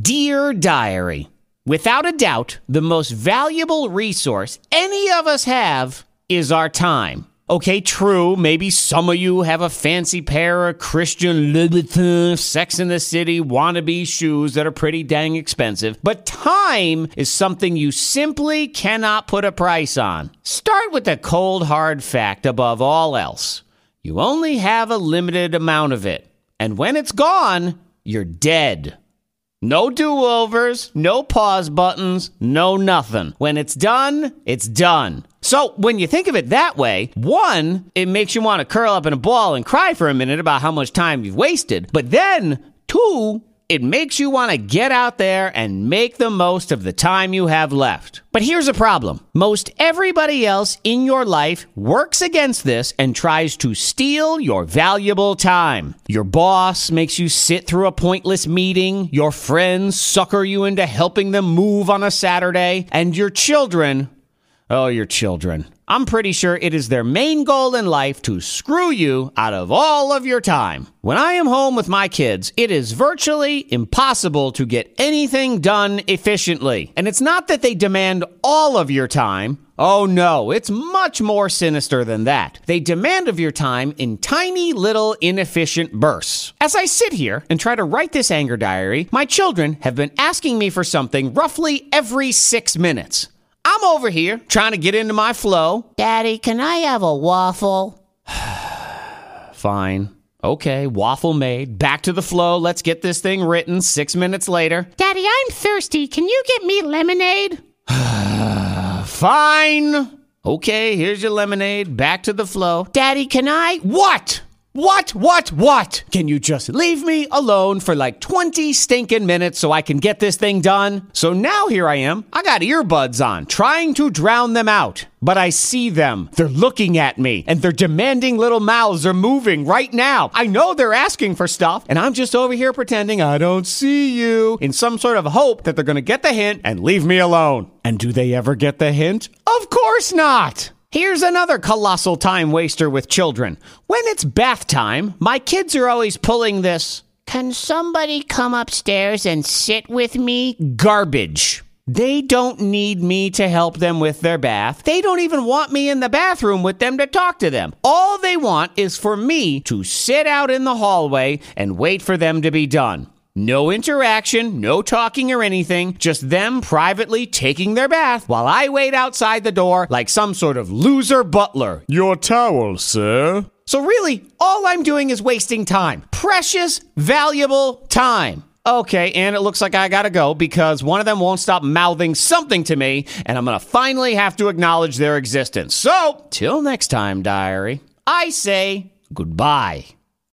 Dear Diary, without a doubt, the most valuable resource any of us have is our time. Okay, true. Maybe some of you have a fancy pair of Christian Louboutin Sex in the City wannabe shoes that are pretty dang expensive. But time is something you simply cannot put a price on. Start with the cold hard fact above all else. You only have a limited amount of it. And when it's gone, you're dead. No do overs, no pause buttons, no nothing. When it's done, it's done. So, when you think of it that way, one, it makes you want to curl up in a ball and cry for a minute about how much time you've wasted. But then, two, it makes you want to get out there and make the most of the time you have left. But here's a problem most everybody else in your life works against this and tries to steal your valuable time. Your boss makes you sit through a pointless meeting, your friends sucker you into helping them move on a Saturday, and your children Oh, your children. I'm pretty sure it is their main goal in life to screw you out of all of your time. When I am home with my kids, it is virtually impossible to get anything done efficiently. And it's not that they demand all of your time. Oh no, it's much more sinister than that. They demand of your time in tiny little inefficient bursts. As I sit here and try to write this anger diary, my children have been asking me for something roughly every six minutes. I'm over here trying to get into my flow. Daddy, can I have a waffle? Fine. Okay, waffle made. Back to the flow. Let's get this thing written. Six minutes later. Daddy, I'm thirsty. Can you get me lemonade? Fine. Okay, here's your lemonade. Back to the flow. Daddy, can I? What? What? What? What? Can you just leave me alone for like 20 stinking minutes so I can get this thing done? So now here I am. I got earbuds on, trying to drown them out. But I see them. They're looking at me, and their demanding little mouths are moving right now. I know they're asking for stuff, and I'm just over here pretending I don't see you in some sort of hope that they're gonna get the hint and leave me alone. And do they ever get the hint? Of course not! Here's another colossal time waster with children. When it's bath time, my kids are always pulling this Can somebody come upstairs and sit with me? garbage. They don't need me to help them with their bath. They don't even want me in the bathroom with them to talk to them. All they want is for me to sit out in the hallway and wait for them to be done. No interaction, no talking or anything, just them privately taking their bath while I wait outside the door like some sort of loser butler. Your towel, sir. So, really, all I'm doing is wasting time. Precious, valuable time. Okay, and it looks like I gotta go because one of them won't stop mouthing something to me, and I'm gonna finally have to acknowledge their existence. So, till next time, diary, I say goodbye.